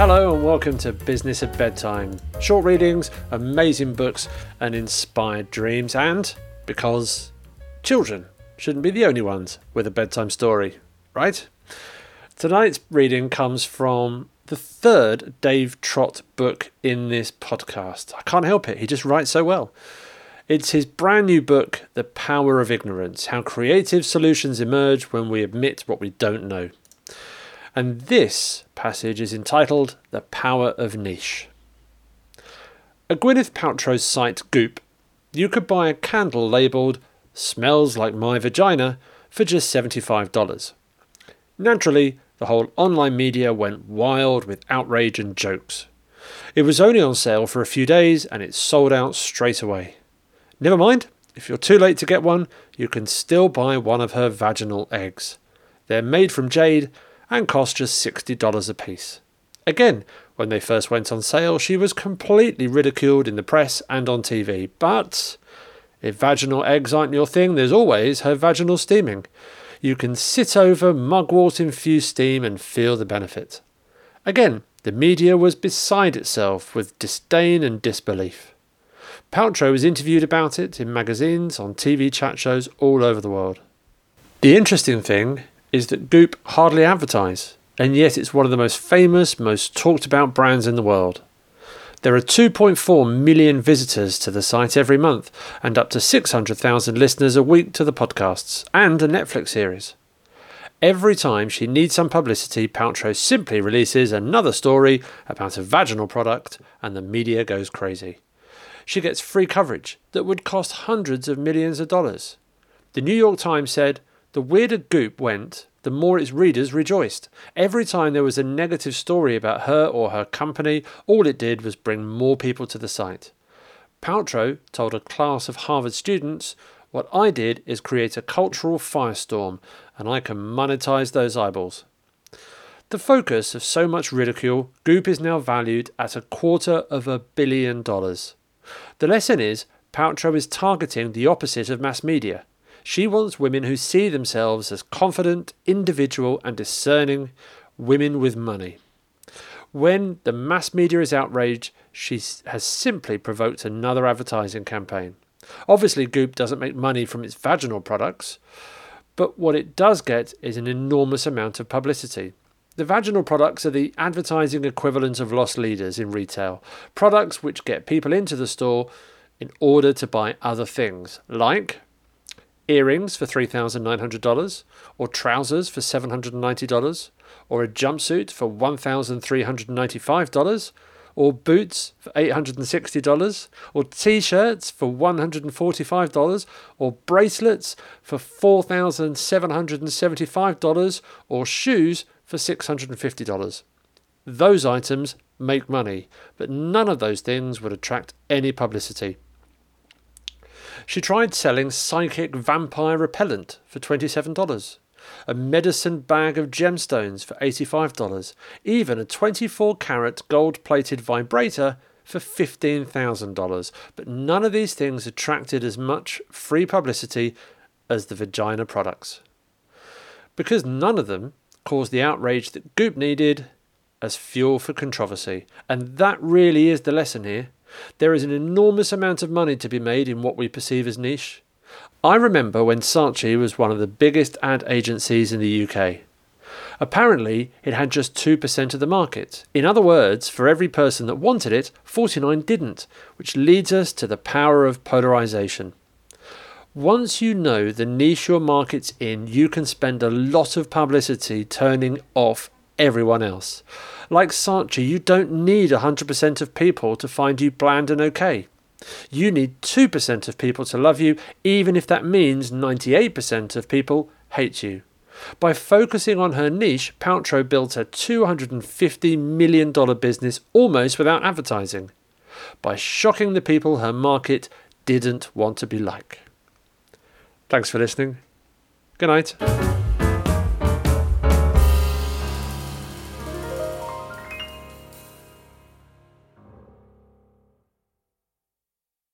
Hello and welcome to Business at Bedtime. Short readings, amazing books, and inspired dreams, and because children shouldn't be the only ones with a bedtime story, right? Tonight's reading comes from the third Dave Trott book in this podcast. I can't help it, he just writes so well. It's his brand new book, The Power of Ignorance How Creative Solutions Emerge When We Admit What We Don't Know. And this passage is entitled The Power of Niche. At Gwyneth Paltrow's site Goop, you could buy a candle labelled Smells Like My Vagina for just $75. Naturally, the whole online media went wild with outrage and jokes. It was only on sale for a few days and it sold out straight away. Never mind, if you're too late to get one, you can still buy one of her vaginal eggs. They're made from jade and cost just $60 a piece. Again, when they first went on sale, she was completely ridiculed in the press and on TV. But if vaginal eggs aren't your thing, there's always her vaginal steaming. You can sit over mugwort infused steam and feel the benefit. Again, the media was beside itself with disdain and disbelief. Paltrow was interviewed about it in magazines, on TV chat shows all over the world. The interesting thing is that Goop hardly advertise, and yet it's one of the most famous, most talked about brands in the world. There are 2.4 million visitors to the site every month, and up to 600,000 listeners a week to the podcasts, and a Netflix series. Every time she needs some publicity, Paltrow simply releases another story about a vaginal product, and the media goes crazy. She gets free coverage that would cost hundreds of millions of dollars. The New York Times said, the weirder Goop went, the more its readers rejoiced. Every time there was a negative story about her or her company, all it did was bring more people to the site. Paltrow told a class of Harvard students, What I did is create a cultural firestorm, and I can monetize those eyeballs. The focus of so much ridicule, Goop is now valued at a quarter of a billion dollars. The lesson is Paltrow is targeting the opposite of mass media. She wants women who see themselves as confident, individual, and discerning women with money. When the mass media is outraged, she has simply provoked another advertising campaign. Obviously, Goop doesn't make money from its vaginal products, but what it does get is an enormous amount of publicity. The vaginal products are the advertising equivalent of lost leaders in retail, products which get people into the store in order to buy other things, like earrings for $3,900, or trousers for $790, or a jumpsuit for $1,395, or boots for $860, or t shirts for $145, or bracelets for $4,775, or shoes for $650. Those items make money, but none of those things would attract any publicity. She tried selling psychic vampire repellent for $27, a medicine bag of gemstones for $85, even a 24 carat gold plated vibrator for $15,000. But none of these things attracted as much free publicity as the vagina products. Because none of them caused the outrage that Goop needed as fuel for controversy. And that really is the lesson here. There is an enormous amount of money to be made in what we perceive as niche. I remember when Saatchi was one of the biggest ad agencies in the UK. Apparently, it had just 2% of the market. In other words, for every person that wanted it, 49 didn't, which leads us to the power of polarization. Once you know the niche your market's in, you can spend a lot of publicity turning off everyone else. Like Saatchi, you don't need 100% of people to find you bland and okay. You need 2% of people to love you, even if that means 98% of people hate you. By focusing on her niche, Paltrow built a $250 million business almost without advertising. By shocking the people her market didn't want to be like. Thanks for listening. Good night.